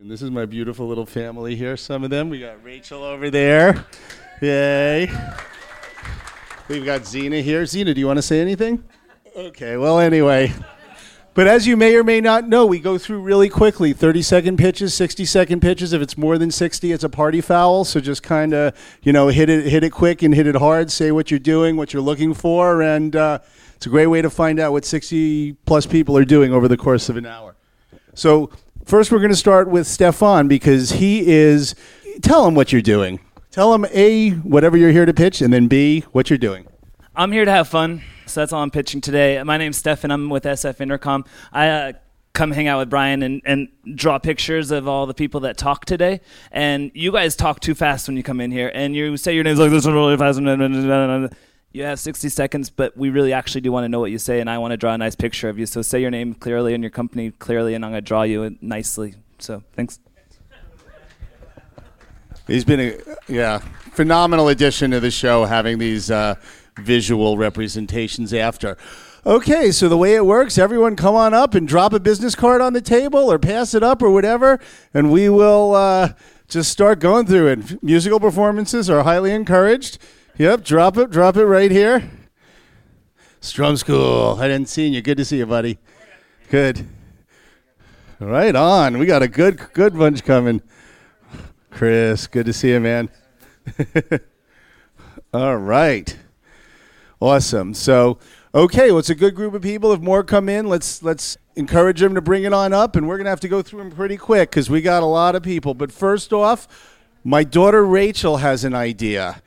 And this is my beautiful little family here. Some of them. We got Rachel over there. Yay. We've got Zena here. Zena, do you want to say anything? Okay, well, anyway. But as you may or may not know, we go through really quickly 30 second pitches, 60 second pitches. If it's more than 60, it's a party foul. So just kind of, you know, hit it, hit it quick and hit it hard. Say what you're doing, what you're looking for. And uh, it's a great way to find out what 60 plus people are doing over the course of an hour. So First, we're going to start with Stefan because he is. Tell him what you're doing. Tell him A, whatever you're here to pitch, and then B, what you're doing. I'm here to have fun, so that's all I'm pitching today. My name's Stefan. I'm with SF Intercom. I uh, come hang out with Brian and, and draw pictures of all the people that talk today. And you guys talk too fast when you come in here, and you say your names like this really fast you have 60 seconds, but we really actually do want to know what you say, and I want to draw a nice picture of you. So say your name clearly and your company clearly, and I'm going to draw you nicely. So thanks. He's been a yeah phenomenal addition to the show, having these uh, visual representations after. Okay, so the way it works, everyone come on up and drop a business card on the table or pass it up or whatever, and we will uh, just start going through it. Musical performances are highly encouraged. Yep, drop it, drop it right here. Strum School. I didn't see you. Good to see you, buddy. Good. Right on. We got a good good bunch coming. Chris, good to see you, man. All right. Awesome. So, okay, well, it's a good group of people. If more come in, let's let's encourage them to bring it on up, and we're gonna have to go through them pretty quick because we got a lot of people. But first off, my daughter Rachel has an idea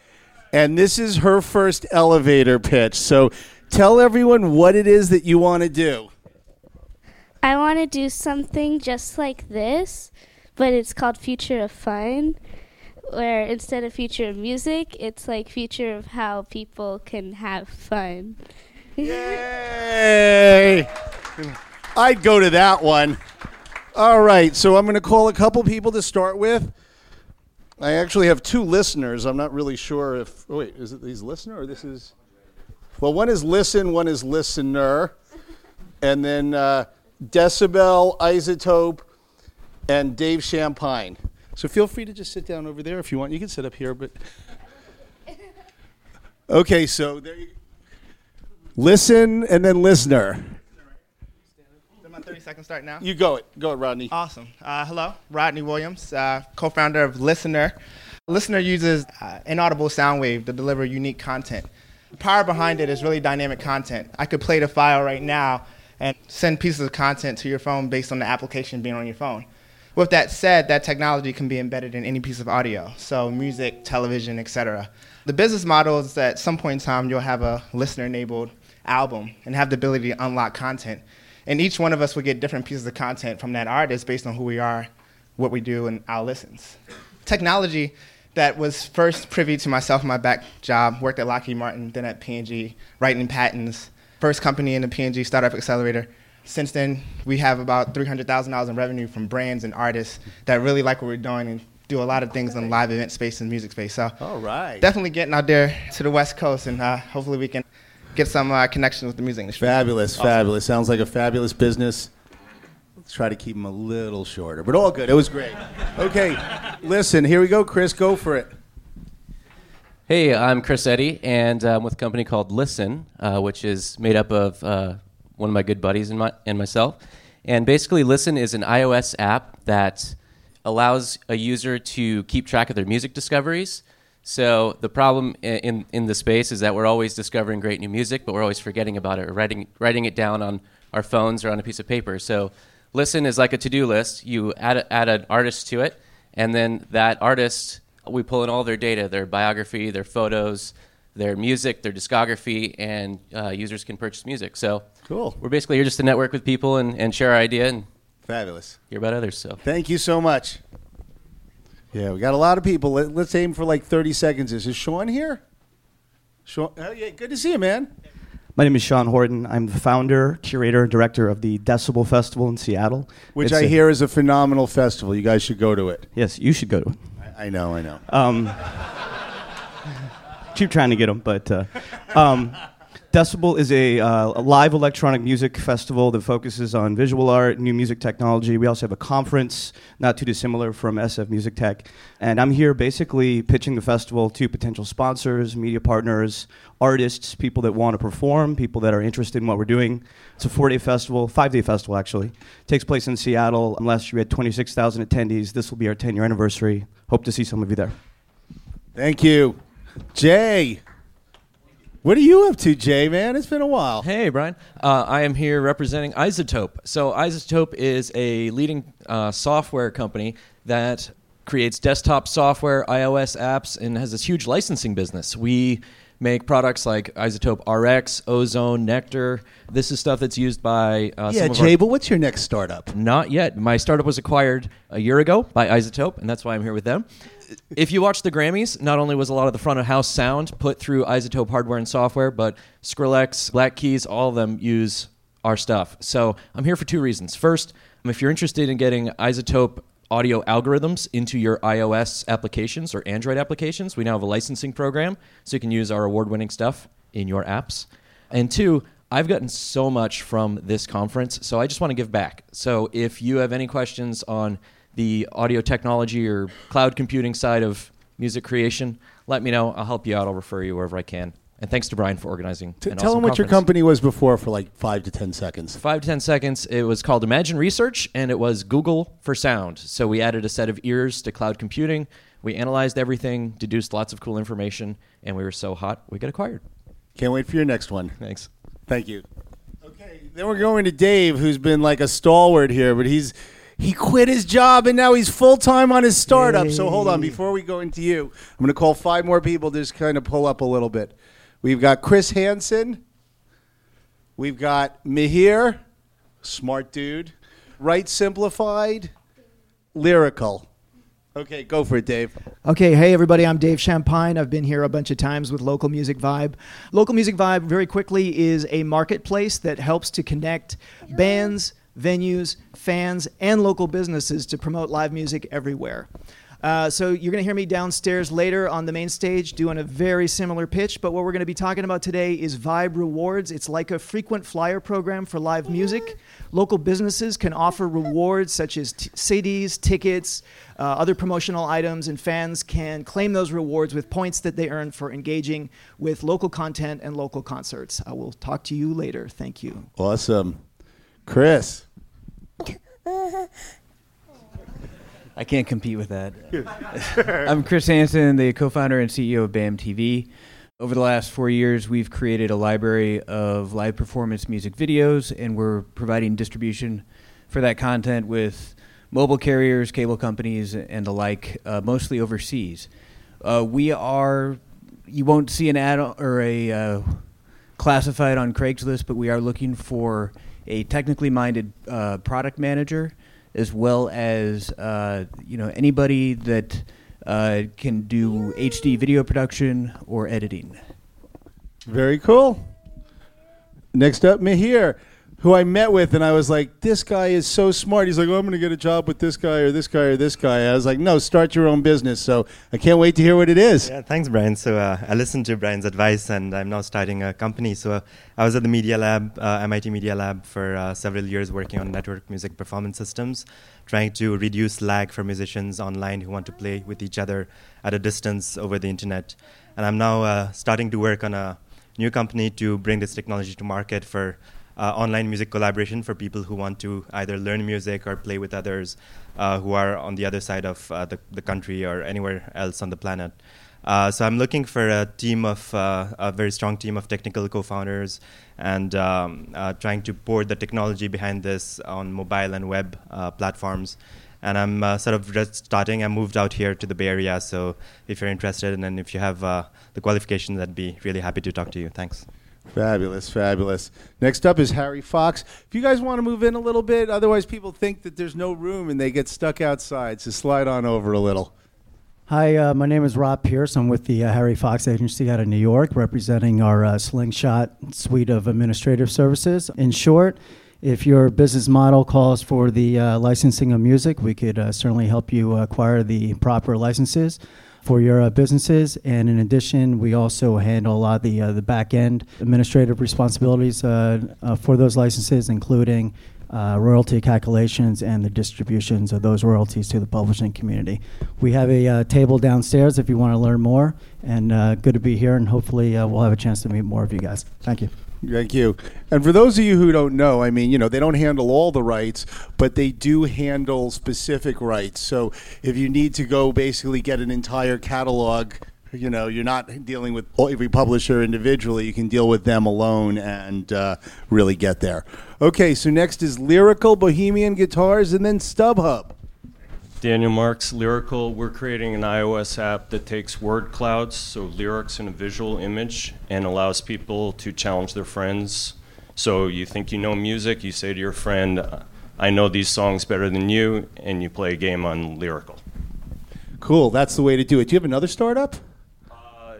and this is her first elevator pitch. So tell everyone what it is that you want to do. I want to do something just like this, but it's called Future of Fun, where instead of future of music, it's like future of how people can have fun. Yay! I'd go to that one. All right, so I'm going to call a couple people to start with. I actually have two listeners. I'm not really sure if. Oh wait, is it these listener or this is? Well, one is listen, one is listener, and then uh, Decibel, iZotope, and Dave Champagne. So feel free to just sit down over there if you want. You can sit up here, but. Okay, so there you. Listen and then listener. 30 seconds start now? You go it. Go it, Rodney. Awesome. Uh, hello, Rodney Williams, uh, co-founder of LISNR. LISNR uses uh, inaudible sound wave to deliver unique content. The power behind it is really dynamic content. I could play the file right now and send pieces of content to your phone based on the application being on your phone. With that said, that technology can be embedded in any piece of audio, so music, television, etc. The business model is that at some point in time you'll have a listener-enabled album and have the ability to unlock content and each one of us would get different pieces of content from that artist based on who we are, what we do, and our listens. Technology that was first privy to myself and my back job, worked at Lockheed Martin, then at P&G, writing patents, first company in the P&G Startup Accelerator. Since then, we have about $300,000 in revenue from brands and artists that really like what we're doing and do a lot of things in live event space and music space. So, all right, definitely getting out there to the West Coast, and uh, hopefully we can get some uh, connection with the music industry. Fabulous, awesome. fabulous. Sounds like a fabulous business. Let's try to keep them a little shorter, but all good. It was great. Okay, listen, here we go, Chris. Go for it. Hey, I'm Chris Eddy, and I'm with a company called Listen, uh, which is made up of uh, one of my good buddies and, my, and myself. And basically, Listen is an iOS app that allows a user to keep track of their music discoveries so the problem in in the space is that we're always discovering great new music, but we're always forgetting about it or writing writing it down on our phones or on a piece of paper. So listen is like a to-do list. You add a, add an artist to it, and then that artist we pull in all their data, their biography, their photos, their music, their discography, and uh, users can purchase music. So cool. We're basically here just to network with people and, and share our idea and fabulous. Hear about others. So thank you so much. Yeah, we got a lot of people. Let, us aim for like 30 seconds. Is is Sean here? Sean, oh, yeah, good to see you, man. My name is Sean Horton. I'm the founder, curator, and director of the Decibel Festival in Seattle. Which it's I a, hear is a phenomenal festival. You guys should go to it. Yes, you should go to it. I, I know, I know. Um, keep trying to get them, but uh, um, Decibel is a, uh, a live electronic music festival that focuses on visual art, new music technology. We also have a conference, not too dissimilar from SF Music Tech. And I'm here basically pitching the festival to potential sponsors, media partners, artists, people that want to perform, people that are interested in what we're doing. It's a four day festival, five day festival actually. It takes place in Seattle. Last year we had 26,000 attendees. This will be our 10 year anniversary. Hope to see some of you there. Thank you. Jay. What are you up to, Jay, man? It's been a while. Hey, Brian. Uh, I am here representing iZotope. So, iZotope is a leading uh, software company that creates desktop software, iOS apps, and has this huge licensing business. We make products like iZotope RX, Ozone, Nectar. This is stuff that's used by uh, yeah, Jay, our- but what's your next startup? Not yet. My startup was acquired a year ago by iZotope, and that's why I'm here with them. If you watch the Grammys, not only was a lot of the front of house sound put through iZotope hardware and software, but Skrillex, Black Keys, all of them use our stuff. So I'm here for two reasons. First, if you're interested in getting iZotope audio algorithms into your iOS applications or Android applications, we now have a licensing program so you can use our award winning stuff in your apps. And two, I've gotten so much from this conference, so I just want to give back. So if you have any questions on the audio technology or cloud computing side of music creation, let me know. I'll help you out. I'll refer you wherever I can. And thanks to Brian for organizing. T- tell awesome them what your company was before for like five to ten seconds. Five to ten seconds. It was called Imagine Research, and it was Google for sound. So we added a set of ears to cloud computing. We analyzed everything, deduced lots of cool information, and we were so hot we got acquired. Can't wait for your next one. Thanks. Thank you. Okay, then we're going to Dave, who's been like a stalwart here, but he's he quit his job and now he's full time on his startup. So hold on, before we go into you, I'm going to call five more people. to Just kind of pull up a little bit. We've got Chris Hansen. We've got Mihir, smart dude. Right simplified, lyrical. Okay, go for it, Dave. Okay, hey everybody, I'm Dave Champagne. I've been here a bunch of times with Local Music Vibe. Local Music Vibe, very quickly, is a marketplace that helps to connect bands, venues, fans, and local businesses to promote live music everywhere. Uh, so you're going to hear me downstairs later on the main stage doing a very similar pitch. But what we're going to be talking about today is Vibe Rewards. It's like a frequent flyer program for live music. Local businesses can offer rewards such as t- CDs, tickets, uh, other promotional items, and fans can claim those rewards with points that they earn for engaging with local content and local concerts. I will talk to you later. Thank you. Awesome. Chris. I can't compete with that. I'm Chris Hansen, the co-founder and CEO of BAM TV. Over the last four years, we've created a library of live performance music videos, and we're providing distribution for that content with mobile carriers, cable companies, and the like, uh, mostly overseas. Uh, we are, you won't see an ad or a uh, classified on Craigslist, but we are looking for a technically minded uh, product manager as well as uh, you know anybody that uh, can do HD video production or editing. Very cool. Next up, Mihir, who I met with, and I was like, this guy is so smart. He's like, oh, I'm going to get a job with this guy or this guy or this guy. I was like, no, start your own business. So I can't wait to hear what it is. Yeah, thanks, Brian. So uh, I listened to Brian's advice, and I'm now starting a company. So I was at the Media Lab, uh, MIT Media Lab, for uh, several years working on network music performance systems, trying to reduce lag for musicians online who want to play with each other at a distance over the internet. And I'm now uh, starting to work on a new company to bring this technology to market for uh, online music collaboration for people who want to either learn music or play with others uh, who are on the other side of uh, the, the country or anywhere else on the planet. Uh, so I'm looking for a team of uh, a very strong team of technical co-founders and um, uh, trying to port the technology behind this on mobile and web platforms. And I'm sort of just starting. I moved out here to the Bay Area, so if you're interested and if you have the qualifications, I'd be really happy to talk to you. Thanks. Fabulous, fabulous. Next up is Harry Fox. If you guys want to move in a little bit, otherwise people think that there's no room and they get stuck outside. So slide on over a little. Hi, uh, my name is Rob Pierce. I'm with the uh, Harry Fox Agency out of New York, representing our uh, Slingshot suite of administrative services. In short, if your business model calls for the uh, licensing of music, we could uh, certainly help you acquire the proper licenses. For your uh, businesses. And in addition, we also handle a lot of the uh, the back end administrative responsibilities uh, uh, for those licenses, including uh, royalty calculations and the distributions of those royalties to the publishing community. We have a uh, table downstairs if you want to learn more, and good to be here, and hopefully we'll have a chance to meet more of you guys. Thank you. Thank you. And for those of you who don't know, I mean, you know, they don't handle all the rights, but they do handle specific rights. So if you need to go basically get an entire catalog, you know, you're not dealing with every publisher individually. You can deal with them alone and uh, really get there. Okay, so next is Lyrical, Bohemian Guitars, and then StubHub. Daniel Marks, Lyrical. We're creating an iOS app that takes word clouds, so lyrics in a visual image, and allows people to challenge their friends. So you think you know music, you say to your friend, I know these songs better than you, and you play a game on Lyrical. Cool, that's the way to do it. Do you have another startup? Uh,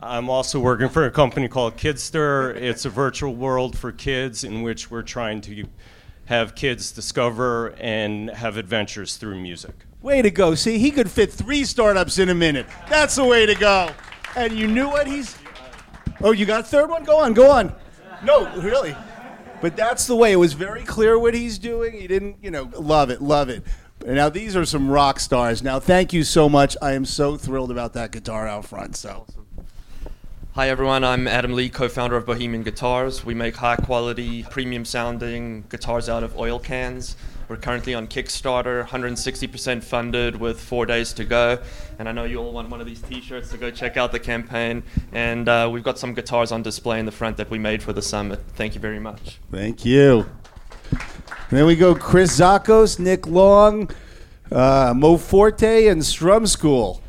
I'm also working for a company called Kidster. It's a virtual world for kids in which we're trying to have kids discover and have adventures through music. Way to go. See, he could fit three startups in a minute. That's the way to go. And you knew what he's. Oh, you got a third one? Go on, go on. No, really. But that's the way. It was very clear what he's doing. He didn't, you know, love it, love it. Now, these are some rock stars. Now, thank you so much. I am so thrilled about that guitar out front. So. Hi everyone, I'm Adam Lee, co-founder of Bohemian Guitars. We make high-quality, premium-sounding guitars out of oil cans. We're currently on Kickstarter, 160% funded with four days to go. And I know you all want one of these T-shirts, so go check out the campaign. And uh, we've got some guitars on display in the front that we made for the summit. Thank you very much. Thank you. And then we go Chris Zakos, Nick Long, uh, Mo Forte, and Strum School.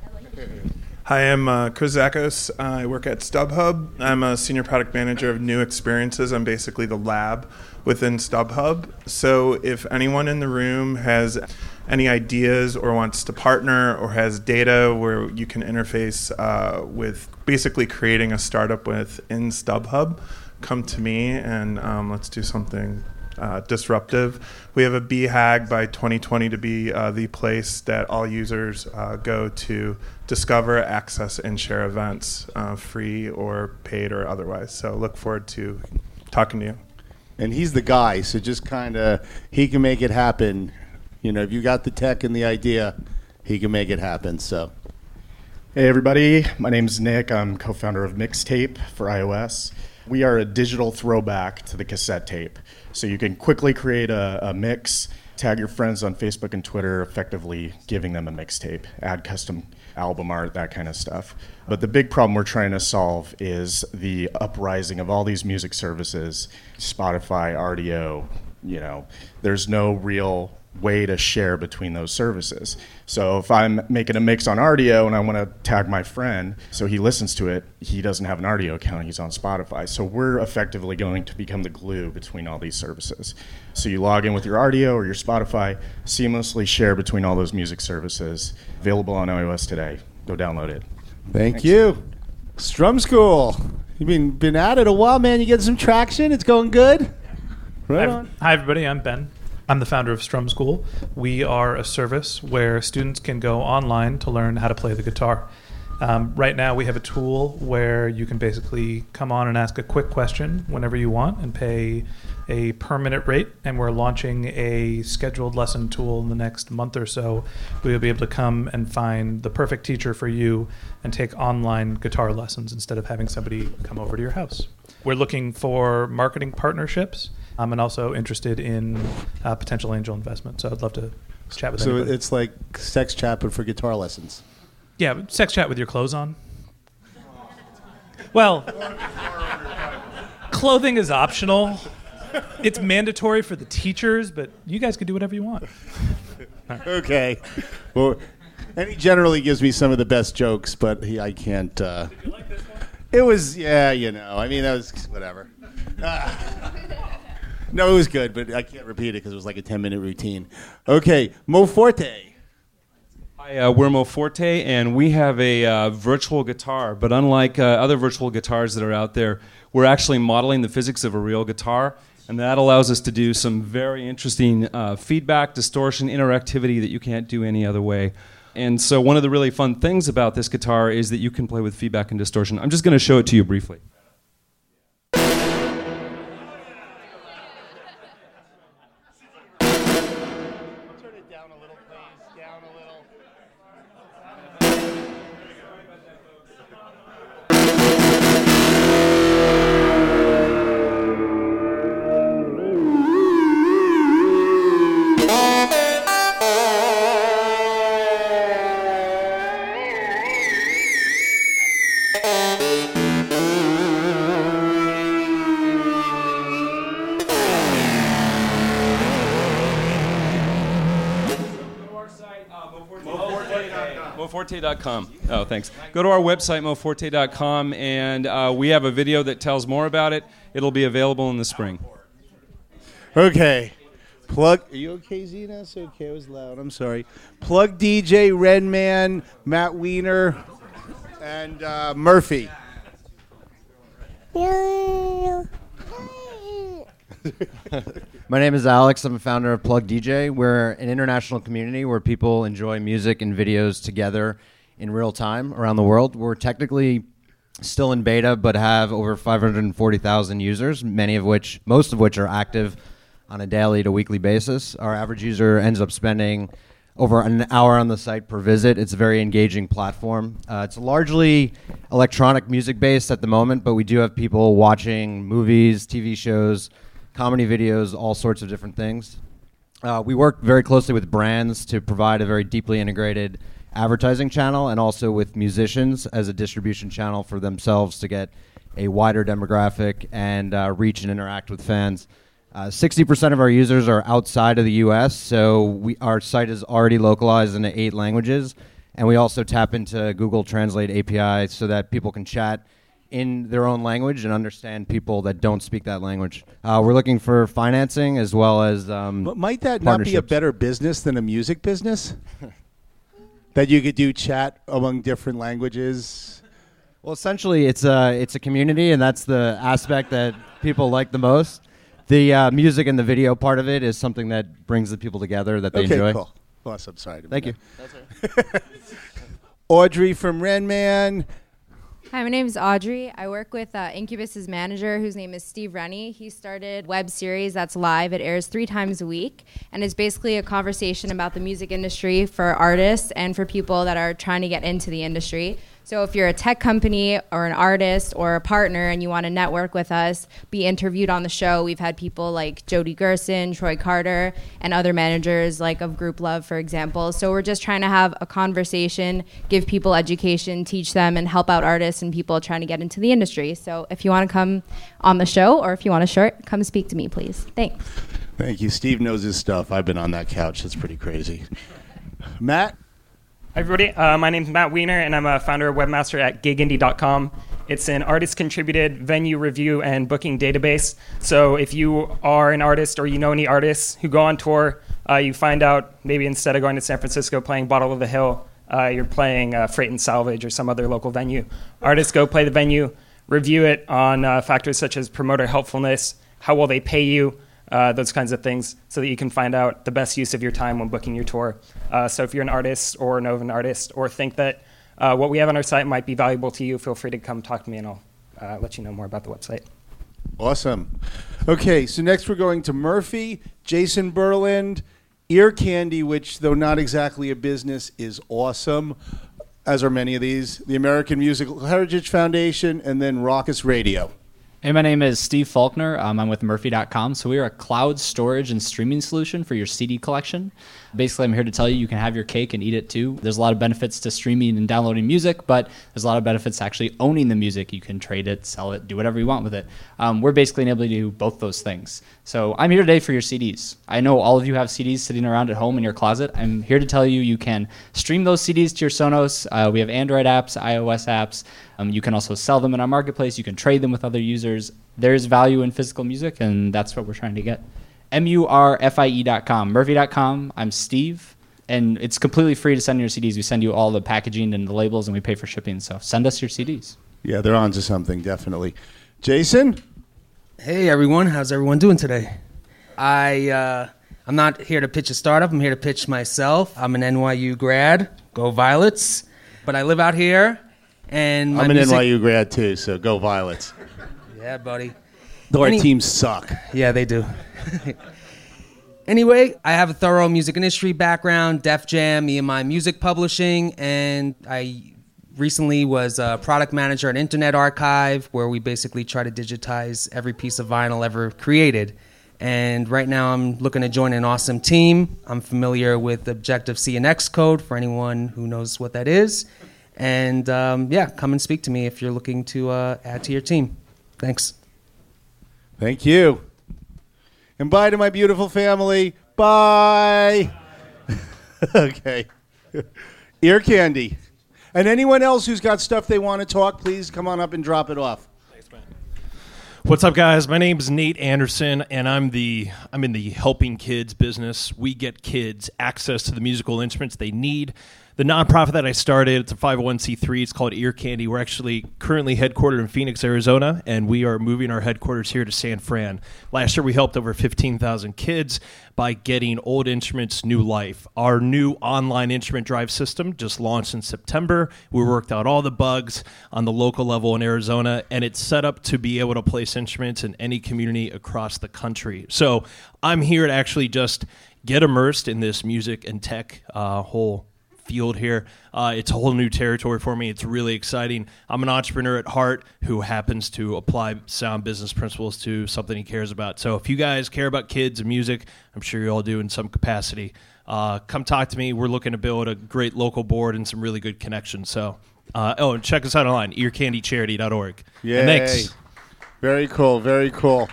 Hi, I'm uh, Chris Zakos. I work at StubHub. I'm a senior product manager of new experiences. I'm basically the lab within StubHub. So if anyone in the room has any ideas or wants to partner or has data where you can interface uh, with basically creating a startup with in StubHub, come to me and um, let's do something uh, disruptive. We have a BHAG by 2020 to be uh, the place that all users uh, go to discover, access, and share events, uh, free or paid or otherwise. So look forward to talking to you. And he's the guy, so just kind of he can make it happen. You know, if you got the tech and the idea, he can make it happen. So. Hey everybody, my name is Nick. I'm co-founder of Mixtape for iOS. We are a digital throwback to the cassette tape. So you can quickly create a, a mix, tag your friends on Facebook and Twitter, effectively giving them a mixtape, add custom album art, that kind of stuff. But the big problem we're trying to solve is the uprising of all these music services, Spotify, Rdio, you know, there's no real way to share between those services. So if I'm making a mix on Rdio and I want to tag my friend so he listens to it, he doesn't have an Rdio account, he's on Spotify. So we're effectively going to become the glue between all these services. So you log in with your Rdio or your Spotify, seamlessly share between all those music services. Available on iOS today. Go download it. Thank Thanks. you. Strum School. You've been, been at it a while, man. You getting some traction? It's going good? Right on. hi, everybody. I'm Ben. I'm the founder of Strum School. We are a service where students can go online to learn how to play the guitar. Um, right now, we have a tool where you can basically come on and ask a quick question whenever you want and pay a permanent rate. And we're launching a scheduled lesson tool in the next month or so. We will be able to come and find the perfect teacher for you and take online guitar lessons instead of having somebody come over to your house. We're looking for marketing partnerships. Um, and also interested in uh, potential angel investment. So I'd love to chat with So anybody. it's like sex chat, but for guitar lessons. yeah, sex chat with your clothes on. Well, clothing is optional. It's mandatory for the teachers, but you guys can do whatever you want. Okay. Well, and he generally gives me some of the best jokes, but he, I can't. Uh, It was, yeah, you know. I mean, that was whatever. Ah. no, it was good, but I can't repeat it because it was like a 10 minute routine. Okay, moForte. Hi, uh, we're moForte, and we have a uh, virtual guitar. But unlike uh, other virtual guitars that are out there, we're actually modeling the physics of a real guitar, and that allows us to do some very interesting uh, feedback, distortion, interactivity that you can't do any other way. And so, one of the really fun things about this guitar is that you can play with feedback and distortion. I'm just going to show it to you briefly. Moforte.com. Oh, thanks. Go to our website, moforte.com, and uh, we have a video that tells more about it. It'll be available in the spring. Okay. Plug. Are you okay, Zena? It's okay. It was loud. I'm sorry. Plug DJ, Renman, Matt Weiner, and uh, Murfie. My name is Alex. I'm a founder of Plug DJ. We're an international community where people enjoy music and videos together in real time around the world. We're technically still in beta, but have over 540,000 users, many of which, most of which are active on a daily to weekly basis. Our average user ends up spending over an hour on the site per visit. It's a very engaging platform. Uh, it's largely electronic music based at the moment, but we do have people watching movies, TV shows, comedy videos, all sorts of different things. Uh, we work very closely with brands to provide a very deeply integrated advertising channel and also with musicians as a distribution channel for themselves to get a wider demographic and uh, reach and interact with fans. Uh, 60% of our users are outside of the US, so we, our site is already localized into eight languages. And we also tap into Google Translate API so that people can chat in their own language and understand people that don't speak that language. Uh, we're looking for financing as well as. Um, But might that not be a better business than a music business? that you could do chat among different languages. Well, essentially, it's a it's a community, and that's the aspect that people like the most. The uh, music and the video part of it is something that brings the people together that they okay, enjoy. cool. I'm sorry. to Thank you. Audrey from Renman. Hi, my name is Audrey. I work with uh, Incubus's manager, whose name is Steve Rennie. He started web series that's live. It airs three times a week, and it's basically a conversation about the music industry for artists and for people that are trying to get into the industry. So if you're a tech company or an artist or a partner and you want to network with us, be interviewed on the show, we've had people like Jody Gerson, Troy Carter, and other managers like of Grouplove, for example. So we're just trying to have a conversation, give people education, teach them, and help out artists and people trying to get into the industry. So if you want to come on the show or if you want a shirt, come speak to me, please. Thanks. Thank you. Steve knows his stuff. I've been on that couch. That's pretty crazy. Matt? Hi, everybody. Uh, my name is Matt Weiner, and I'm a founder of Webmaster at gigindy.com. It's an artist contributed venue review and booking database. So if you are an artist or you know any artists who go on tour, uh, you find out maybe instead of going to San Francisco playing Bottom of the Hill, uh, you're playing uh, Freight and Salvage or some other local venue. Artists go play the venue, review it on uh, factors such as promoter helpfulness, how will they pay you, uh, those kinds of things, so that you can find out the best use of your time when booking your tour. Uh, so if you're an artist or know of an artist or think that uh, what we have on our site might be valuable to you, feel free to come talk to me and I'll uh, let you know more about the website. Awesome. Okay, so next we're going to Murfie, Jason Berland, Ear Candy, which, though not exactly a business, is awesome, as are many of these, the American Musical Heritage Foundation, and then Rokkus Radio. Hey, my name is Steve Faulkner. Um, I'm with Murfie.com. So, we are a cloud storage and streaming solution for your CD collection. Basically, I'm here to tell you you can have your cake and eat it too. There's a lot of benefits to streaming and downloading music, but there's a lot of benefits to actually owning the music. You can trade it, sell it, do whatever you want with it. Um, we're basically able to do both those things. So, I'm here today for your CDs. I know all of you have CDs sitting around at home in your closet. I'm here to tell you you can stream those CDs to your Sonos. Uh, we have Android apps, iOS apps. Um, you can also sell them in our marketplace. You can trade them with other users. There's value in physical music, and that's what we're trying to get. M-U-R-F-I-E.com, Murfie.com. I'm Steve, and it's completely free to send your CDs. We send you all the packaging and the labels, and we pay for shipping. So send us your CDs. Yeah, they're onto something, definitely. Jason? Hey everyone, how's everyone doing today? I uh, I'm not here to pitch a startup. I'm here to pitch myself. I'm an NYU grad, Go Violets. But I live out here, and my I'm an music- NYU grad too, so go Violets. Yeah, buddy. Though our Any- teams suck. Yeah, they do. anyway, I have a thorough music industry background, Def Jam, EMI Music Publishing, and I recently was a product manager at Internet Archive, where we basically try to digitize every piece of vinyl ever created. And right now, I'm looking to join an awesome team. I'm familiar with Objective C and Xcode for anyone who knows what that is. And um, yeah, come and speak to me if you're looking to uh, add to your team. Thanks. Thank you. And bye to my beautiful family. Bye. okay. Ear candy. And anyone else who's got stuff they want to talk, please come on up and drop it off. What's up, guys? My name is Nate Anderson, and I'm the I'm in the helping kids business. We get kids access to the musical instruments they need. The nonprofit that I started, it's a 501c3. It's called Ear Candy. We're actually currently headquartered in Phoenix, Arizona, and we are moving our headquarters here to San Fran. Last year, we helped over 15,000 kids by getting old instruments new life. Our new online instrument drive system just launched in September. We worked out all the bugs on the local level in Arizona, and it's set up to be able to place instruments in any community across the country. So I'm here to actually just get immersed in this music and tech uh, whole field here. Uh, it's a whole new territory for me. It's really exciting. I'm an entrepreneur at heart who happens to apply sound business principles to something he cares about. So if you guys care about kids and music, I'm sure you all do in some capacity. Uh, come talk to me. We're looking to build a great local board and some really good connections. So, uh, oh, and check us out online, earcandycharity.org. Yay. And thanks. Very cool. Very cool.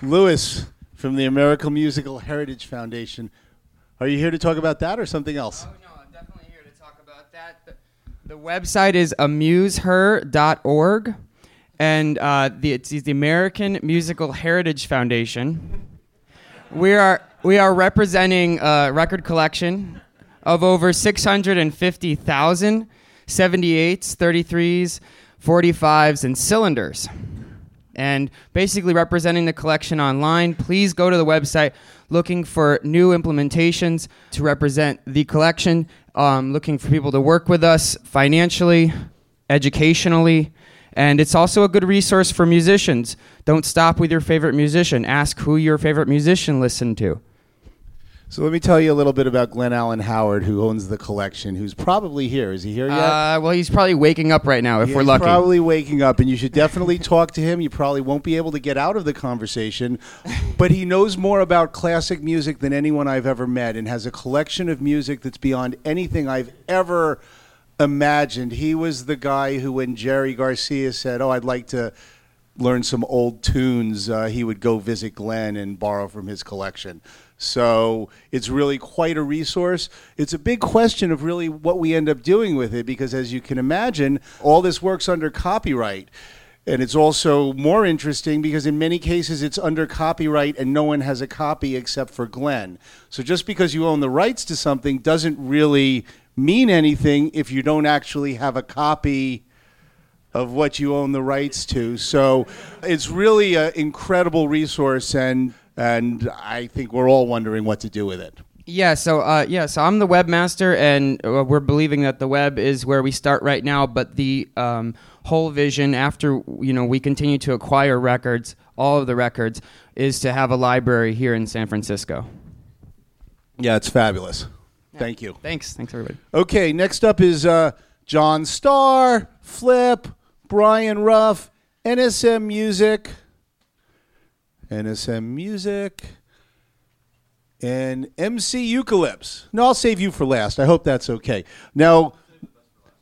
Lewis from the American Musical Heritage Foundation. Are you here to talk about that or something else? The website is amuseher.org, and uh, the, it's the American Musical Heritage Foundation. We are we are representing a record collection of over 650,000 78s, 33s, 45s, and cylinders. And basically representing the collection online, please go to the website looking for new implementations to represent the collection, um, looking for people to work with us financially, educationally, and it's also a good resource for musicians. Don't stop with your favorite musician. Ask who your favorite musician listened to. So let me tell you a little bit about Glenn Allen Howard, who owns the collection, who's probably here. Is he here yet? Uh, well, he's probably waking up right now if we're lucky. Probably waking up, and you should definitely talk to him. You probably won't be able to get out of the conversation, but he knows more about classic music than anyone I've ever met, and has a collection of music that's beyond anything I've ever imagined. He was the guy who, when Jerry Garcia said, "Oh, I'd like to." Learn some old tunes. Uh, he would go visit Glenn and borrow from his collection. So it's really quite a resource. It's a big question of really what we end up doing with it because, as you can imagine, all this works under copyright. And it's also more interesting because in many cases it's under copyright and no one has a copy except for Glenn. So just because you own the rights to something doesn't really mean anything if you don't actually have a copy of what you own the rights to. So it's really an incredible resource and and I think we're all wondering what to do with it. Yeah, so uh, yeah, so I'm the webmaster, and uh, we're believing that the web is where we start right now. But the um, whole vision, after you know we continue to acquire records, all of the records, is to have a library here in San Francisco. Yeah, it's fabulous. Thank you. Thanks. Thanks, everybody. Okay, next up is uh, John Starr, Flip, Brian Ruff, NSM Music, NSM Music, and MC Eucalypts. No, I'll save you for last. I hope that's okay. Now,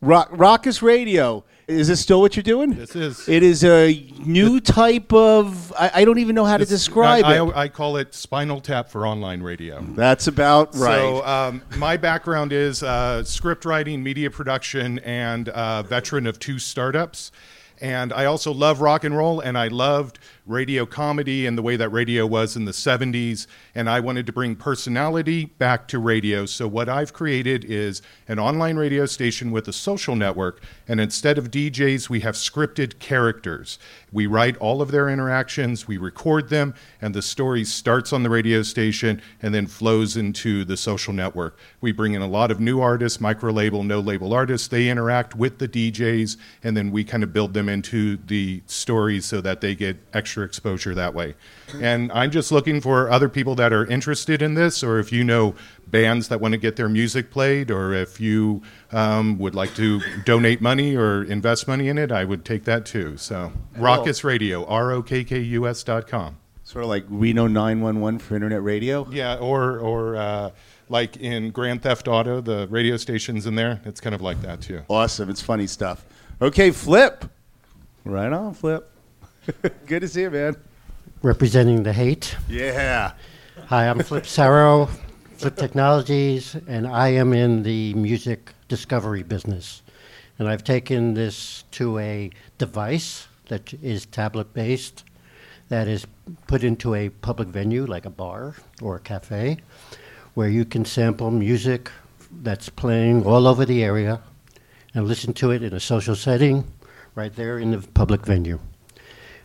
Rock, Rokkus Radio. Is this still what you're doing? This is. It is a new type of. I, I don't even know how to describe I, it. I, I call it Spinal Tap for online radio. That's about right. So um, my background is uh, script writing, media production, and uh, veteran of two startups. And I also love rock and roll, and I loved radio comedy and the way that radio was in the 70s, and I wanted to bring personality back to radio. So, what I've created is an online radio station with a social network, and instead of DJs, we have scripted characters. We write all of their interactions, we record them, and the story starts on the radio station and then flows into the social network. We bring in a lot of new artists, micro label, no label artists. They interact with the DJs, and then we kind of build them into the stories so that they get extra exposure that way. And I'm just looking for other people that are interested in this, or if you know bands that want to get their music played, or if you um, would like to donate money or invest money in it, I would take that too. So, Rokkus Radio, R O K K U S dot com. Sort of like Reno 911 for internet radio? Yeah, or, or uh, like in Grand Theft Auto, the radio stations in there, it's kind of like that too. Awesome. It's funny stuff. Okay, Flip. Right on, Flip. Good to see you, man. representing the hate. Yeah. Hi, I'm Flip Sarro, Flip Technologies, and I am in the music discovery business. And I've taken this to a device that is tablet based, that is put into a public venue like a bar or a cafe, where you can sample music that's playing all over the area and listen to it in a social setting right there in the public venue.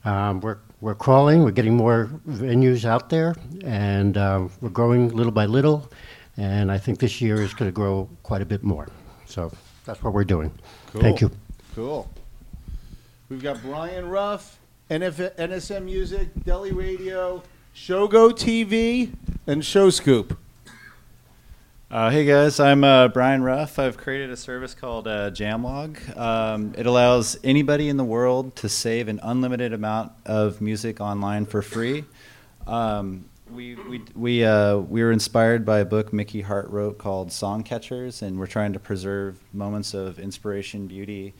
Um, we're, we're crawling, we're getting more venues out there, and uh, we're growing little by little. And I think this year is going to grow quite a bit more. So that's what we're doing. Thank you. Cool. We've got Brian Ruff, NF- NSM Music, DeliRadio, Shogo TV, and Show Scoop. Uh, hey guys, I'm uh, Brian Ruff. I've created a service called uh, Jamlog. Um, it allows anybody in the world to save an unlimited amount of music online for free. Um, we we we uh, we were inspired by a book Mickey Hart wrote called Songcatchers, and we're trying to preserve moments of inspiration, beauty.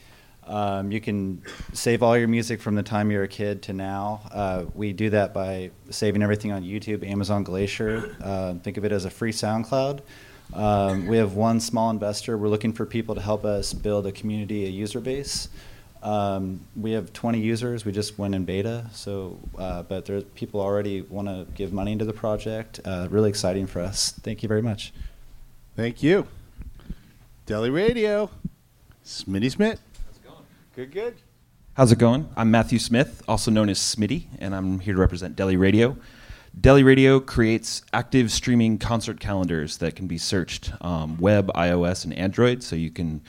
Um, you can save all your music from the time you're a kid to now. Uh, we do that by saving everything on YouTube, Amazon Glacier. Uh, think of it as a free SoundCloud. Um, we have one small investor. We're looking for people to help us build a community, a user base. Um, we have 20 users. We just went in beta, so uh, but there people already want to give money into the project. Uh, really exciting for us. Thank you very much. Thank you. DeliRadio, Smitty Smith. How's it going? Good, good. How's it going? I'm Matthew Smith, also known as Smitty, and I'm here to represent DeliRadio. DeliRadio creates active streaming concert calendars that can be searched um, web, iOS, and Android. So you can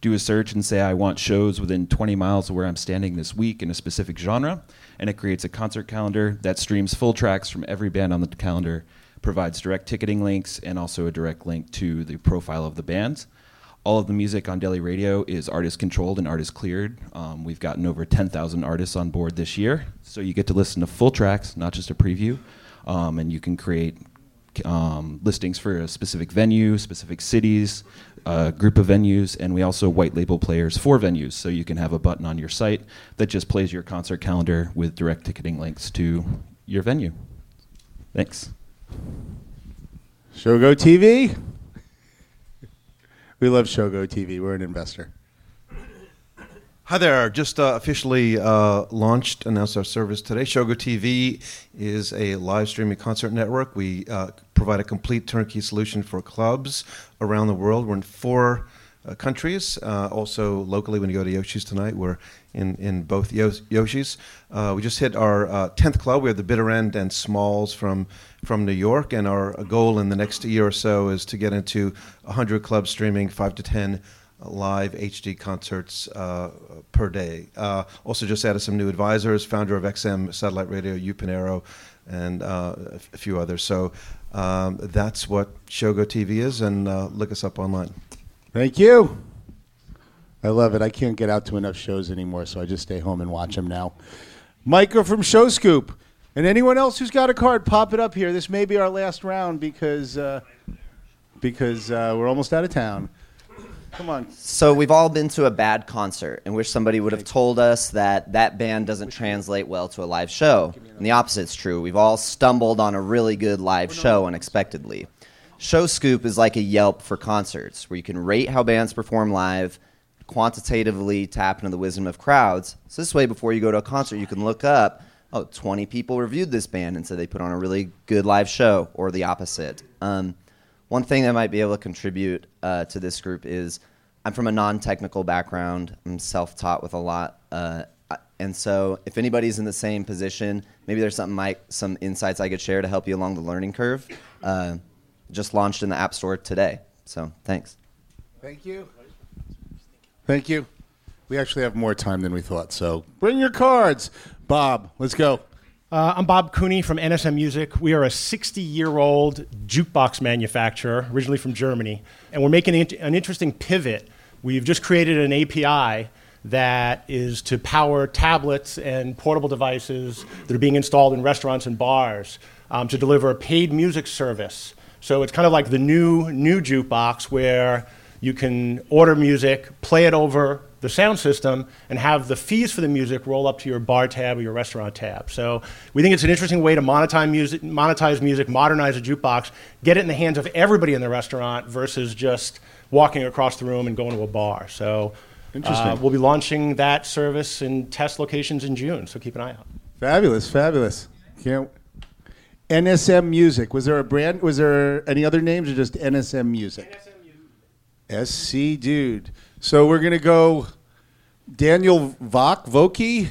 do a search and say, I want shows within 20 miles of where I'm standing this week in a specific genre. And it creates a concert calendar that streams full tracks from every band on the calendar, provides direct ticketing links, and also a direct link to the profile of the bands. All of the music on DeliRadio is artist controlled and artist cleared. Um, we've gotten over 10,000 artists on board this year, so you get to listen to full tracks, not just a preview. Um, and you can create um, listings for a specific venue, specific cities, a group of venues, and we also white label players for venues. So you can have a button on your site that just plays your concert calendar with direct ticketing links to your venue. Thanks. Shogo TV. We love Shogo TV. We're an investor. Hi there. Just uh, officially uh, launched, announced our service today. Shogo TV is a live streaming concert network. We uh, provide a complete turnkey solution for clubs around the world. We're in four uh, countries. Uh, also, locally, when you go to Yoshi's tonight, we're in, in both Yoshi's. Uh, we just hit our 10th club. We have the Bitter End and Smalls from, from New York. And our goal in the next year or so is to get into 100 clubs streaming 5 to 10 live HD concerts uh, per day. Uh, also, just added some new advisors, founder of XM Satellite Radio, Hugh Panero, and uh, a f- a few others. So um, that's what Shogo TV is, and uh, look us up online. Thank you. I love it. I can't get out to enough shows anymore, so I just stay home and watch them now. Micah from Show Scoop. And anyone else who's got a card, pop it up here. This may be our last round because uh, because uh, we're almost out of town. Come on. So we've all been to a bad concert and wish somebody would have told us that that band doesn't translate well to a live show. And the opposite's true. We've all stumbled on a really good live show unexpectedly. Show Scoop is like a Yelp for concerts, where you can rate how bands perform live, quantitatively tap into the wisdom of crowds. So this way, before you go to a concert, you can look up oh, 20 people reviewed this band and said they put on a really good live show, or the opposite. Um, one thing that might be able to contribute uh, to this group is I'm from a non-technical background. I'm self-taught with a lot, uh, and so if anybody's in the same position, maybe there's something Mike, some insights I could share to help you along the learning curve. Uh, just launched in the App Store today, so thanks. Thank you. Thank you. We actually have more time than we thought, so bring your cards. Bob, let's go. Uh, I'm Bob Cooney from NSM Music. We are a 60 year old jukebox manufacturer, originally from Germany, and we're making an interesting pivot. We've just created an API that is to power tablets and portable devices that are being installed in restaurants and bars um, to deliver a paid music service. So it's kind of like the new new jukebox where you can order music, play it over the sound system, and have the fees for the music roll up to your bar tab or your restaurant tab. So we think it's an interesting way to monetize music, monetize music, modernize a jukebox, get it in the hands of everybody in the restaurant versus just walking across the room and going to a bar. So Interesting. Uh, we'll be launching that service in test locations in June. So keep an eye out. Fabulous, fabulous. Can't. NSM Music. Was there a brand? Was there any other names or just NSM Music? NSM Music. SC Dude. So we're gonna go. Daniel Vok, Voki,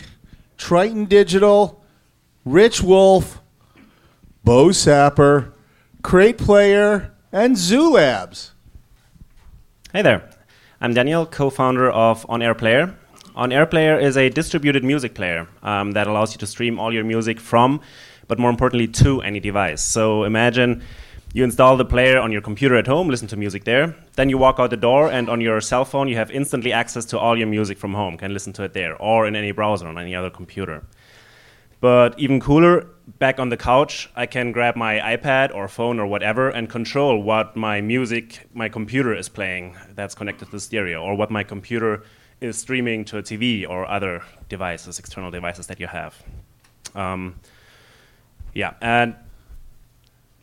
Triton Digital, Rich Wolf, Bo Sapper, Crate Player, and Zoo Labs. Hey there. I'm Daniel, co founder of On Air Player. On Air Player is a distributed music player um, that allows you to stream all your music from, but more importantly, to any device. So imagine you install the player on your computer at home, listen to music there. Then you walk out the door, and on your cell phone, you have instantly access to all your music from home, can listen to it there, or in any browser on any other computer. But even cooler, back on the couch, I can grab my iPad or phone or whatever and control what my music, my computer is playing that's connected to the stereo, or what my computer is streaming to a TV or other devices, external devices that you have. Um, yeah, and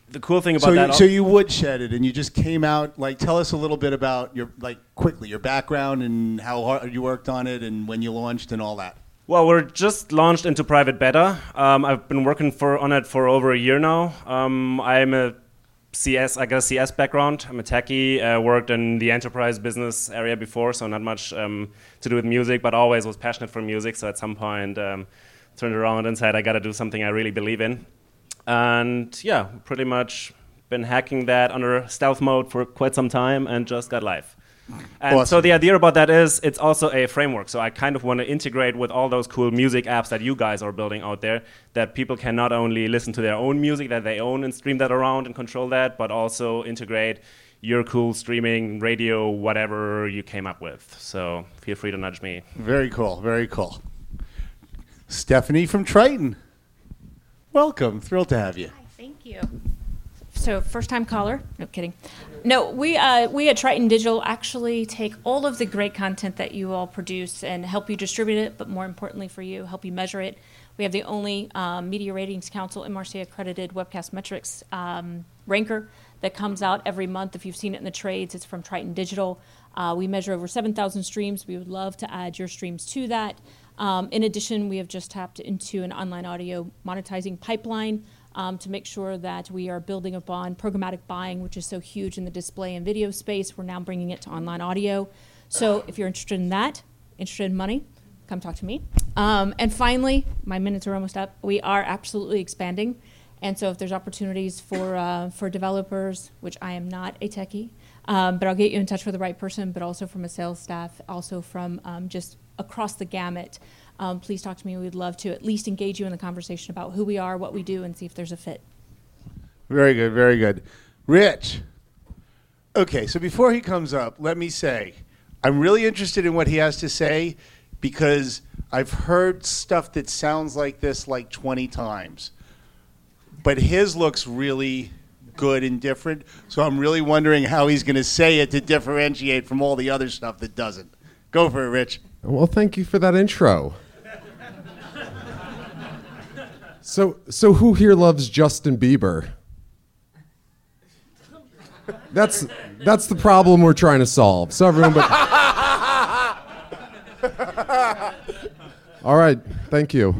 the cool thing about so that. You, so you woodshed it, and you just came out. Like, tell us a little bit about your like quickly your background and how hard you worked on it, and when you launched, and all that. Well, we're just launched into private beta. Um, I've been working for on it for over a year now. Um, I'm a CS, I got a CS background. I'm a techie. Uh, worked in the enterprise business area before, so not much um, to do with music, but always was passionate for music. So at some point, um, turned around and said, I got to do something I really believe in. And yeah, pretty much been hacking that under stealth mode for quite some time, and just got live. And Awesome. so the idea about that is it's also a framework. So I kind of want to integrate with all those cool music apps that you guys are building out there that people can not only listen to their own music that they own and stream that around and control that, but also integrate your cool streaming, radio, whatever you came up with. So feel free to nudge me. Very cool. Very cool. Stephanie from Triton. Welcome. Thrilled to have you. Hi, Thank you. So, first time caller? No kidding. No, we uh, we at Triton Digital actually take all of the great content that you all produce and help you distribute it, but more importantly for you, help you measure it. We have the only um, Media Ratings Council MRC accredited webcast metrics um, ranker that comes out every month. If you've seen it in the trades, it's from Triton Digital. Uh, we measure over 7,000 streams. We would love to add your streams to that. Um, in addition, we have just tapped into an online audio monetizing pipeline um, to make sure that we are building upon programmatic buying, which is so huge in the display and video space. We're now bringing it to online audio. So if you're interested in that, interested in money, come talk to me. Um, and finally, my minutes are almost up. We are absolutely expanding. And so if there's opportunities for, uh, for developers, which I am not a techie, um, but I'll get you in touch with the right person, but also from a sales staff, also from um, just across the gamut. Um, please talk to me. We'd love to at least engage you in the conversation about who we are, what we do, and see if there's a fit. Very good. Very good. Rich. Okay, so before he comes up, let me say I'm really interested in what he has to say because I've heard stuff that sounds like this like 20 times. But his looks really good and different. So I'm really wondering how he's going to say it to differentiate from all the other stuff that doesn't. Go for it, Rich. Well, thank you for that intro. So, so who here loves Justin Bieber? That's that's the problem we're trying to solve. So everyone, but All right, thank you.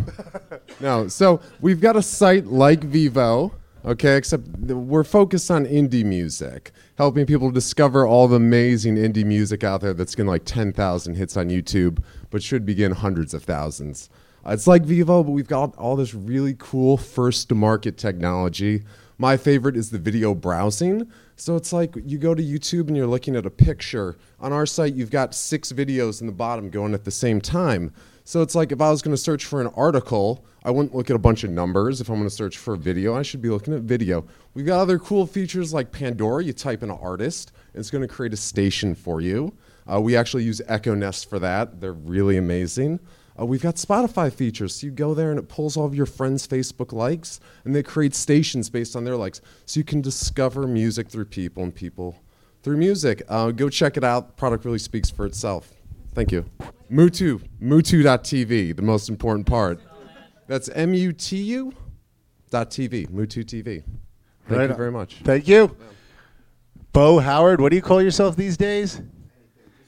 no, so we've got a site like Vevo, okay, except we're focused on indie music, helping people discover all the amazing indie music out there that's getting like 10,000 hits on YouTube, but should begin hundreds of thousands. Uh, it's like Vevo, but we've got all this really cool first to market technology. My favorite is the video browsing. So it's like you go to YouTube and you're looking at a picture. On our site, you've got six videos in the bottom going at the same time. So it's like if I was going to search for an article, I wouldn't look at a bunch of numbers. If I'm going to search for a video, I should be looking at video. We've got other cool features like Pandora. You type in an artist, and it's going to create a station for you. Uh, we actually use Echo Nest for that. They're really amazing. Uh, we've got Spotify features. So you go there and it pulls all of your friends' Facebook likes, and they create stations based on their likes. So you can discover music through people and people through music. Uh, go check it out. The product really speaks for itself. Thank you. Mutu, Mutu.tv, the most important part. That's M U T U dot TV, Mutu TV. Thank Right you very much. Thank you. Bo Howard, what do you call yourself these days?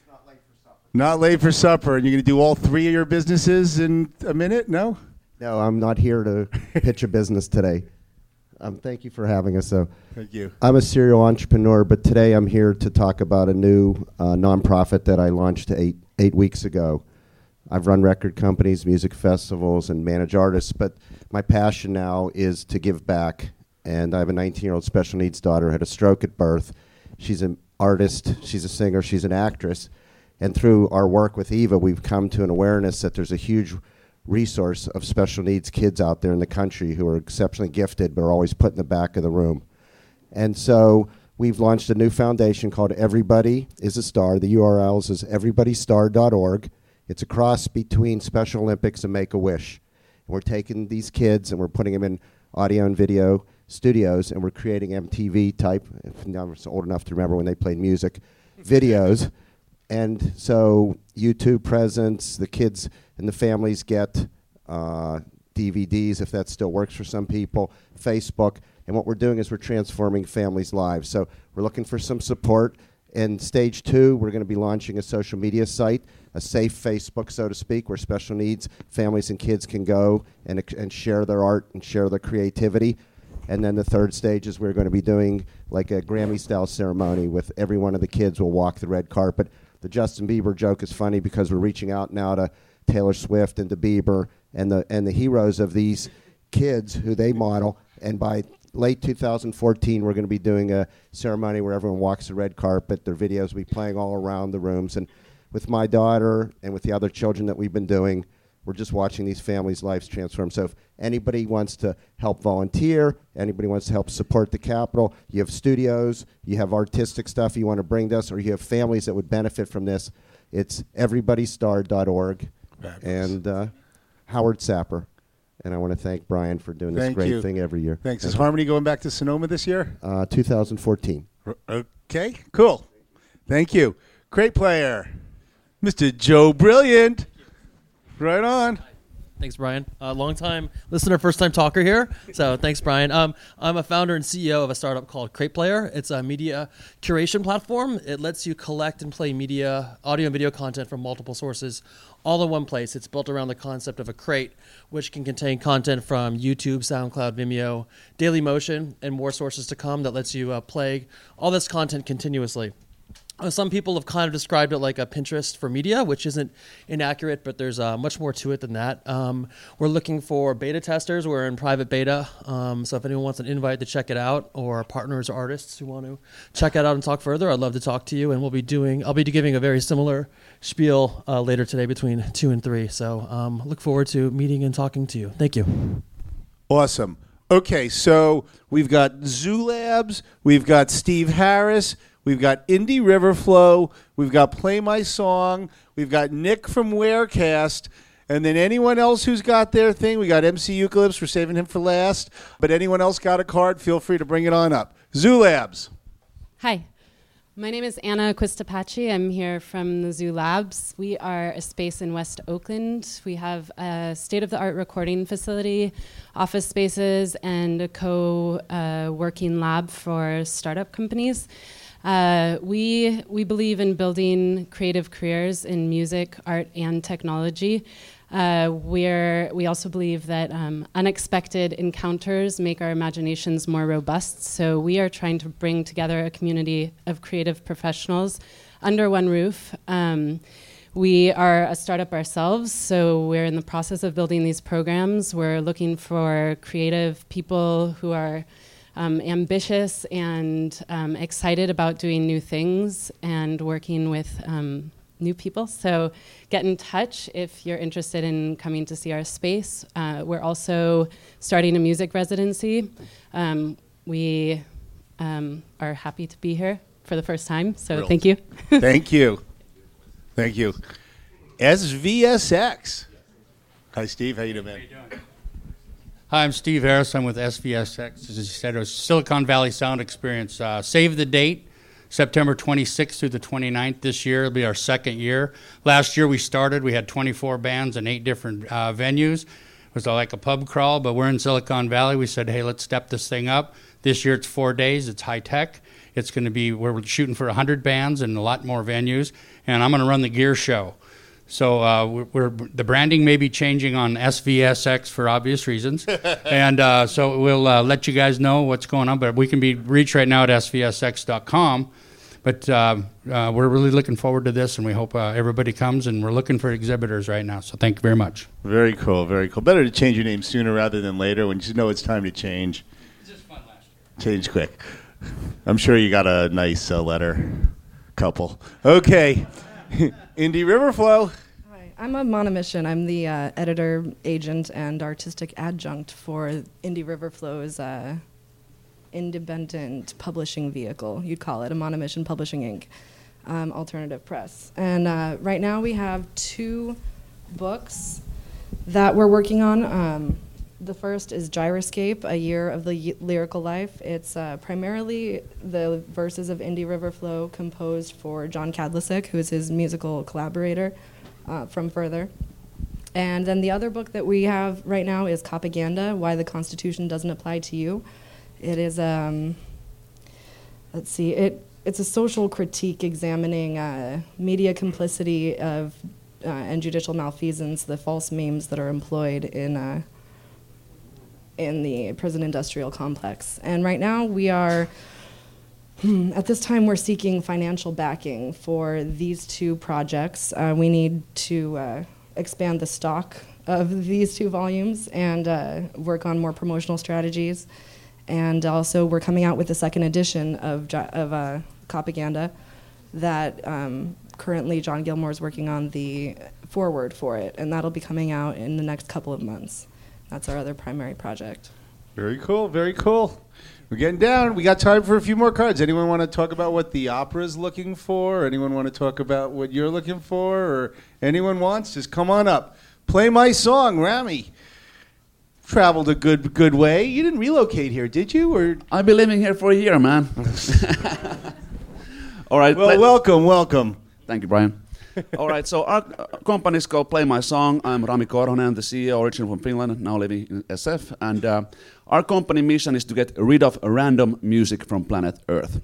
Not late for supper. not late for supper. And you're going to do all three of your businesses in a minute? No? No, I'm not here to pitch a business today. Um, thank you for having us. So, Thank you. I'm a serial entrepreneur, but today I'm here to talk about a new uh, nonprofit that I launched eight eight weeks ago. I've run record companies, music festivals, and manage artists, but my passion now is to give back. And I have a 19 year old special needs daughter who had a stroke at birth. She's an artist, she's a singer, she's an actress. And through our work with Eva, we've come to an awareness that there's a huge resource of special needs kids out there in the country who are exceptionally gifted but are always put in the back of the room. And so we've launched a new foundation called Everybody is a Star. The URL is everybodystar.org. It's a cross between Special Olympics and Make a Wish. We're taking these kids and we're putting them in audio and video studios and we're creating MTV type, if I'm old enough to remember when they played music, videos. And so YouTube presence, the kids and the families get uh, DVDs if that still works for some people, Facebook. And what we're doing is we're transforming families' lives. So we're looking for some support. In stage two, we're going to be launching a social media site, a safe Facebook, so to speak, where special needs families and kids can go and, and share their art and share their creativity. And then the third stage is we're going to be doing like a Grammy style ceremony with every one of the kids will walk the red carpet. The Justin Bieber joke is funny because we're reaching out now to Taylor Swift and to Bieber and the and the heroes of these kids who they model. And by late 2014, we're going to be doing a ceremony where everyone walks the red carpet. Their videos will be playing all around the rooms. And with my daughter and with the other children that we've been doing, we're just watching these families' lives transform. So if anybody wants to help volunteer, anybody wants to help support the Capitol, you have studios, you have artistic stuff you want to bring to us, or you have families that would benefit from this, it's everybodystar.org and uh, Howard Sapper. And I want to thank Brian for doing this Thank great you. thing every year. Thanks. Is Harmony going back to Sonoma this year? Uh, 2014. Okay, cool. Thank you. Great player. Mr. Joe Brilliant. Right on. Thanks, Brian. Uh, long time listener, first time talker here. So thanks, Brian. Um, I'm a founder and CEO of a startup called Crate Player. It's a media curation platform. It lets you collect and play media, audio and video content from multiple sources all in one place. It's built around the concept of a crate, which can contain content from YouTube, SoundCloud, Vimeo, Daily Motion, and more sources to come that lets you uh, play all this content continuously. Uh, some people have kind of described it like a Pinterest for media, which isn't inaccurate, but there's uh, much more to it than that. Um, we're looking for beta testers. We're in private beta. Um, so if anyone wants an invite to check it out, or partners or artists who want to check it out and talk further, I'd love to talk to you. And we'll be doing, I'll be giving a very similar spiel uh, later today between two and three. So um, look forward to meeting and talking to you. Thank you. Awesome. Okay, so we've got Zoo Labs, we've got Steve Harris, we've got Indie Riverflow, we've got Play My Song, we've got Nick from Wearcast, and then anyone else who's got their thing, we got MC Eucalyptus, we're saving him for last. But anyone else got a card, feel free to bring it on up. Zoo Labs. Hi, my name is Anna Quistapachi. I'm here from the Zoo Labs. We are a space in West Oakland. We have a state of the art recording facility, office spaces, and a co uh, working lab for startup companies. Uh, we, we believe in building creative careers in music, art, and technology. Uh, we're, we also believe that um, unexpected encounters make our imaginations more robust. So we are trying to bring together a community of creative professionals under one roof. Um, we are a startup ourselves, so we're in the process of building these programs. We're looking for creative people who are um, ambitious and um, excited about doing new things and working with um, new people. So get in touch if you're interested in coming to see our space. Uh, we're also starting a music residency. Um, we um, are happy to be here for the first time, so Thrilled. thank you. Thank you. Thank you. SVSX. Hi, Steve. How you doing, man? Hi, I'm Steve Harris. I'm with SVSX. As you said, it was Silicon Valley Sound Experience. Uh, save the date, September 26th through the 29th this year. It'll be our second year. Last year we started, we had 24 bands in eight different uh, venues. It was like a pub crawl, but we're in Silicon Valley. We said, hey, let's step this thing up. This year it's four days, it's high tech. It's going to be, we're shooting for 100 bands and a lot more venues. And I'm going to run the gear show. So uh, we're, we're, the branding may be changing on SVSX for obvious reasons, and uh, so we'll uh, let you guys know what's going on. But we can be reached right now at svsx.com. But uh, uh, we're really looking forward to this, and we hope uh, everybody comes. And we're looking for exhibitors right now. So thank you very much. Very cool. Very cool. Better to change your name sooner rather than later when you know it's time to change. Change quick. I'm sure you got a nice uh, letter. Couple. Okay. Indie Riverflow. Hi, I'm a monomission. I'm the uh, editor, agent, and artistic adjunct for Indie Riverflow's uh, independent publishing vehicle. You'd call it a monomission publishing Inc. Um, alternative press. And uh, right now we have two books that we're working on. Um, the first is Gyroscape, A Year of the Lyrical Life. It's uh, primarily the verses of Indie Riverflow composed for John Kadlecik, who is his musical collaborator uh, from Further. And then the other book that we have right now is Propaganda, Why the Constitution Doesn't Apply to You. It is, um, let's see, it, it's a social critique examining uh, media complicity of uh, and judicial malfeasance, the false memes that are employed in uh, in the prison industrial complex. And right now we are, hmm, at this time, we're seeking financial backing for these two projects. Uh, we need to uh, expand the stock of these two volumes and uh, work on more promotional strategies. And also, we're coming out with the second edition of, of uh, Propaganda that um, currently John Gilmore is working on the forward for it, and that'll be coming out in the next couple of months. That's our other primary project. Very cool. Very cool. We're getting down. We got time for a few more cards. Anyone want to talk about what the opera is looking for? Anyone want to talk about what you're looking for? Or anyone wants? Just come on up. Play my song, Rami. Traveled a good good way. You didn't relocate here, did you? Or I've been living here for a year, man. All right. Well, welcome, welcome. Thank you, Brian. All right, so our company is called Play My Song. I'm Rami Korhonen, the CEO, originally from Finland, now living in SF. And uh, our company mission is to get rid of random music from planet Earth.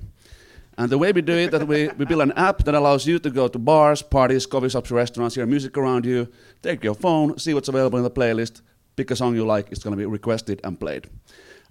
And the way we do it, that we, we build an app that allows you to go to bars, parties, coffee shops, restaurants, hear music around you, take your phone, see what's available in the playlist, pick a song you like, it's going to be requested and played.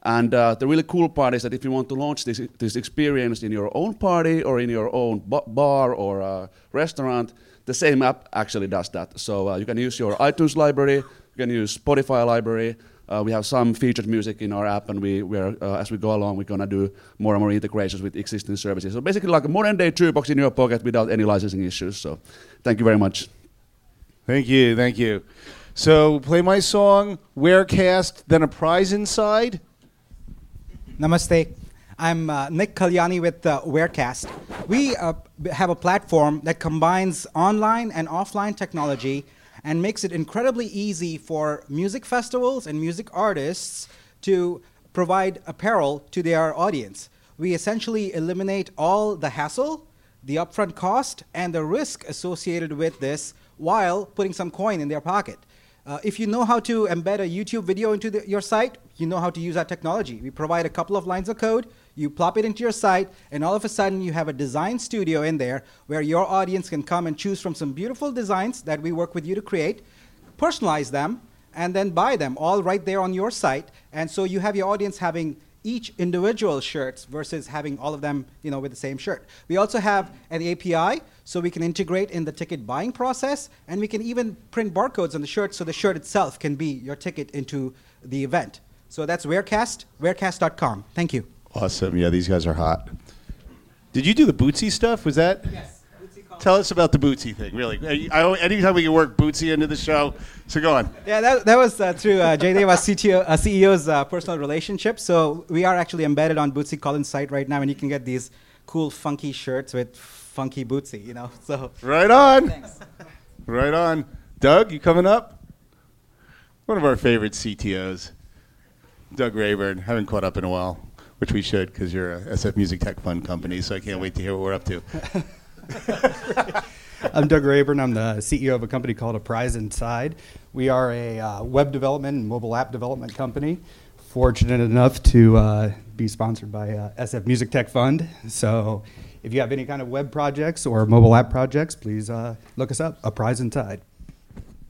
And uh, the really cool part is that if you want to launch this, this experience in your own party or in your own ba- bar or uh, restaurant, the same app actually does that. So uh, you can use your iTunes library, you can use Spotify library. Uh, we have some featured music in our app, and we, we're, uh, as we go along, we're gonna do more and more integrations with existing services. So basically, like a modern day jukebox in your pocket without any licensing issues. So, thank you very much. Thank you, thank you. So play my song, Wearcast, then a prize inside. Namaste. I'm uh, Nick Kalyani with uh, Wearcast. We uh, have a platform that combines online and offline technology and makes it incredibly easy for music festivals and music artists to provide apparel to their audience. We essentially eliminate all the hassle, the upfront cost, and the risk associated with this while putting some coin in their pocket. Uh, if you know how to embed a YouTube video into the, your site, you know how to use that technology. We provide a couple of lines of code, you plop it into your site, and all of a sudden you have a design studio in there where your audience can come and choose from some beautiful designs that we work with you to create. personalize them and then buy them all right there on your site. And so you have your audience having each individual shirts versus having all of them, you know, with the same shirt. We also have an API, so we can integrate in the ticket buying process, and we can even print barcodes on the shirt, so the shirt itself can be your ticket into the event. So that's Wearcast, wearcast.com. Thank you. Awesome. Yeah, these guys are hot. Did you do the Bootsy stuff? Was that? Yes. Tell us about the Bootsy thing, really. I, I, anytime we can work Bootsy into the show, so go on. Yeah, that, that was uh, through uh, Jay Deva's CTO, uh, CEO's uh, personal relationship. So we are actually embedded on Bootsy Collins' site right now, and you can get these cool, funky shirts with funky Bootsy, you know. So Right on. Right on. Doug, you coming up? One of our favorite CTOs, Doug Rayburn. Haven't caught up in a while, which we should because you're a SF Music Tech Fund company. So I can't wait to hear what we're up to. I'm Doug Rayburn. I'm the CEO of a company called Apprise Inside. We are a uh, web development and mobile app development company. Fortunate enough to uh, be sponsored by uh, SF Music Tech Fund. So if you have any kind of web projects or mobile app projects, please uh, look us up, Apprise Inside.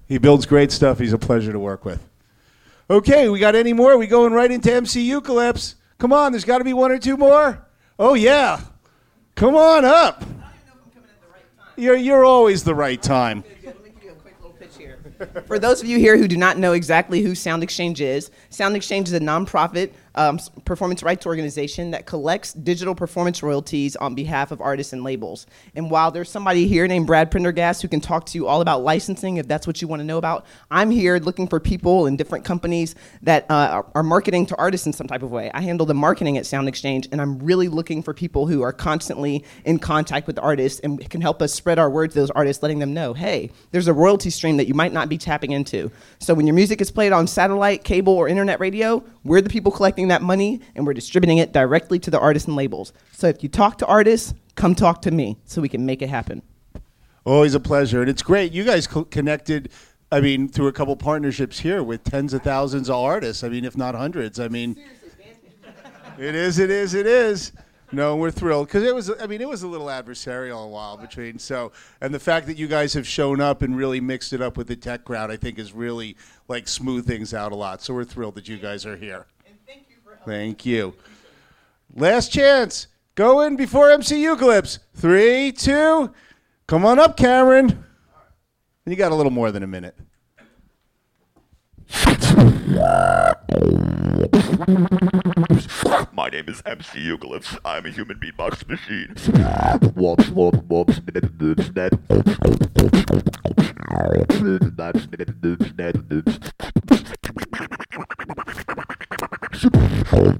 He builds great stuff. He's a pleasure to work with. Okay, we got any more? We going right into MC Eucalypts. Come on, there's got to be one or two more. Oh yeah, come on up. You're you're always the right time. For those of you here who do not know exactly who Sound Exchange is, Sound Exchange is a nonprofit um, performance rights organization that collects digital performance royalties on behalf of artists and labels. And while there's somebody here named Brad Prendergast who can talk to you all about licensing if that's what you want to know about, I'm here looking for people in different companies that uh, are, marketing to artists in some type of way. I handle the marketing at Sound Exchange, and I'm really looking for people who are constantly in contact with artists and can help us spread our word to those artists, letting them know, hey, there's a royalty stream that you might not be tapping into. So when your music is played on satellite, cable, or internet radio, we're the people collecting that money and we're distributing it directly to the artists and labels. So if you talk to artists, come talk to me so we can make it happen. Always a pleasure, and it's great. You guys co- connected. I mean, through a couple partnerships here with tens of thousands of artists. I mean, if not hundreds. I mean, it is, it is, it is. No, we're thrilled because it was. I mean, it was a little adversarial a while between. So, and the fact that you guys have shown up and really mixed it up with the tech crowd, I think, is really like smooth things out a lot. So we're thrilled that you guys are here. Thank you. Last chance. Go in before MC Eucalypts. Three, two. Come on up, Cameron. You got a little more than a minute. My name is MC Eucalypts. I'm a human beatbox machine. Oh,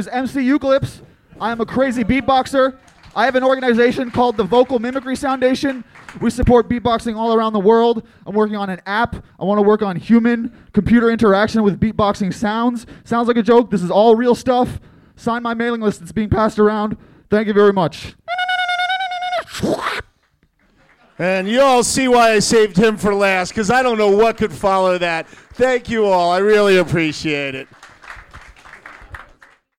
is MC Eucalypts. I am a crazy beatboxer. I have an organization called the Vocal Mimicry Foundation. We support beatboxing all around the world. I'm working on an app. I want to work on human computer interaction with beatboxing sounds. Sounds like a joke. This is all real stuff. Sign my mailing list. It's being passed around. Thank you very much. And you all see why I saved him for last because I don't know what could follow that. Thank you all. I really appreciate it.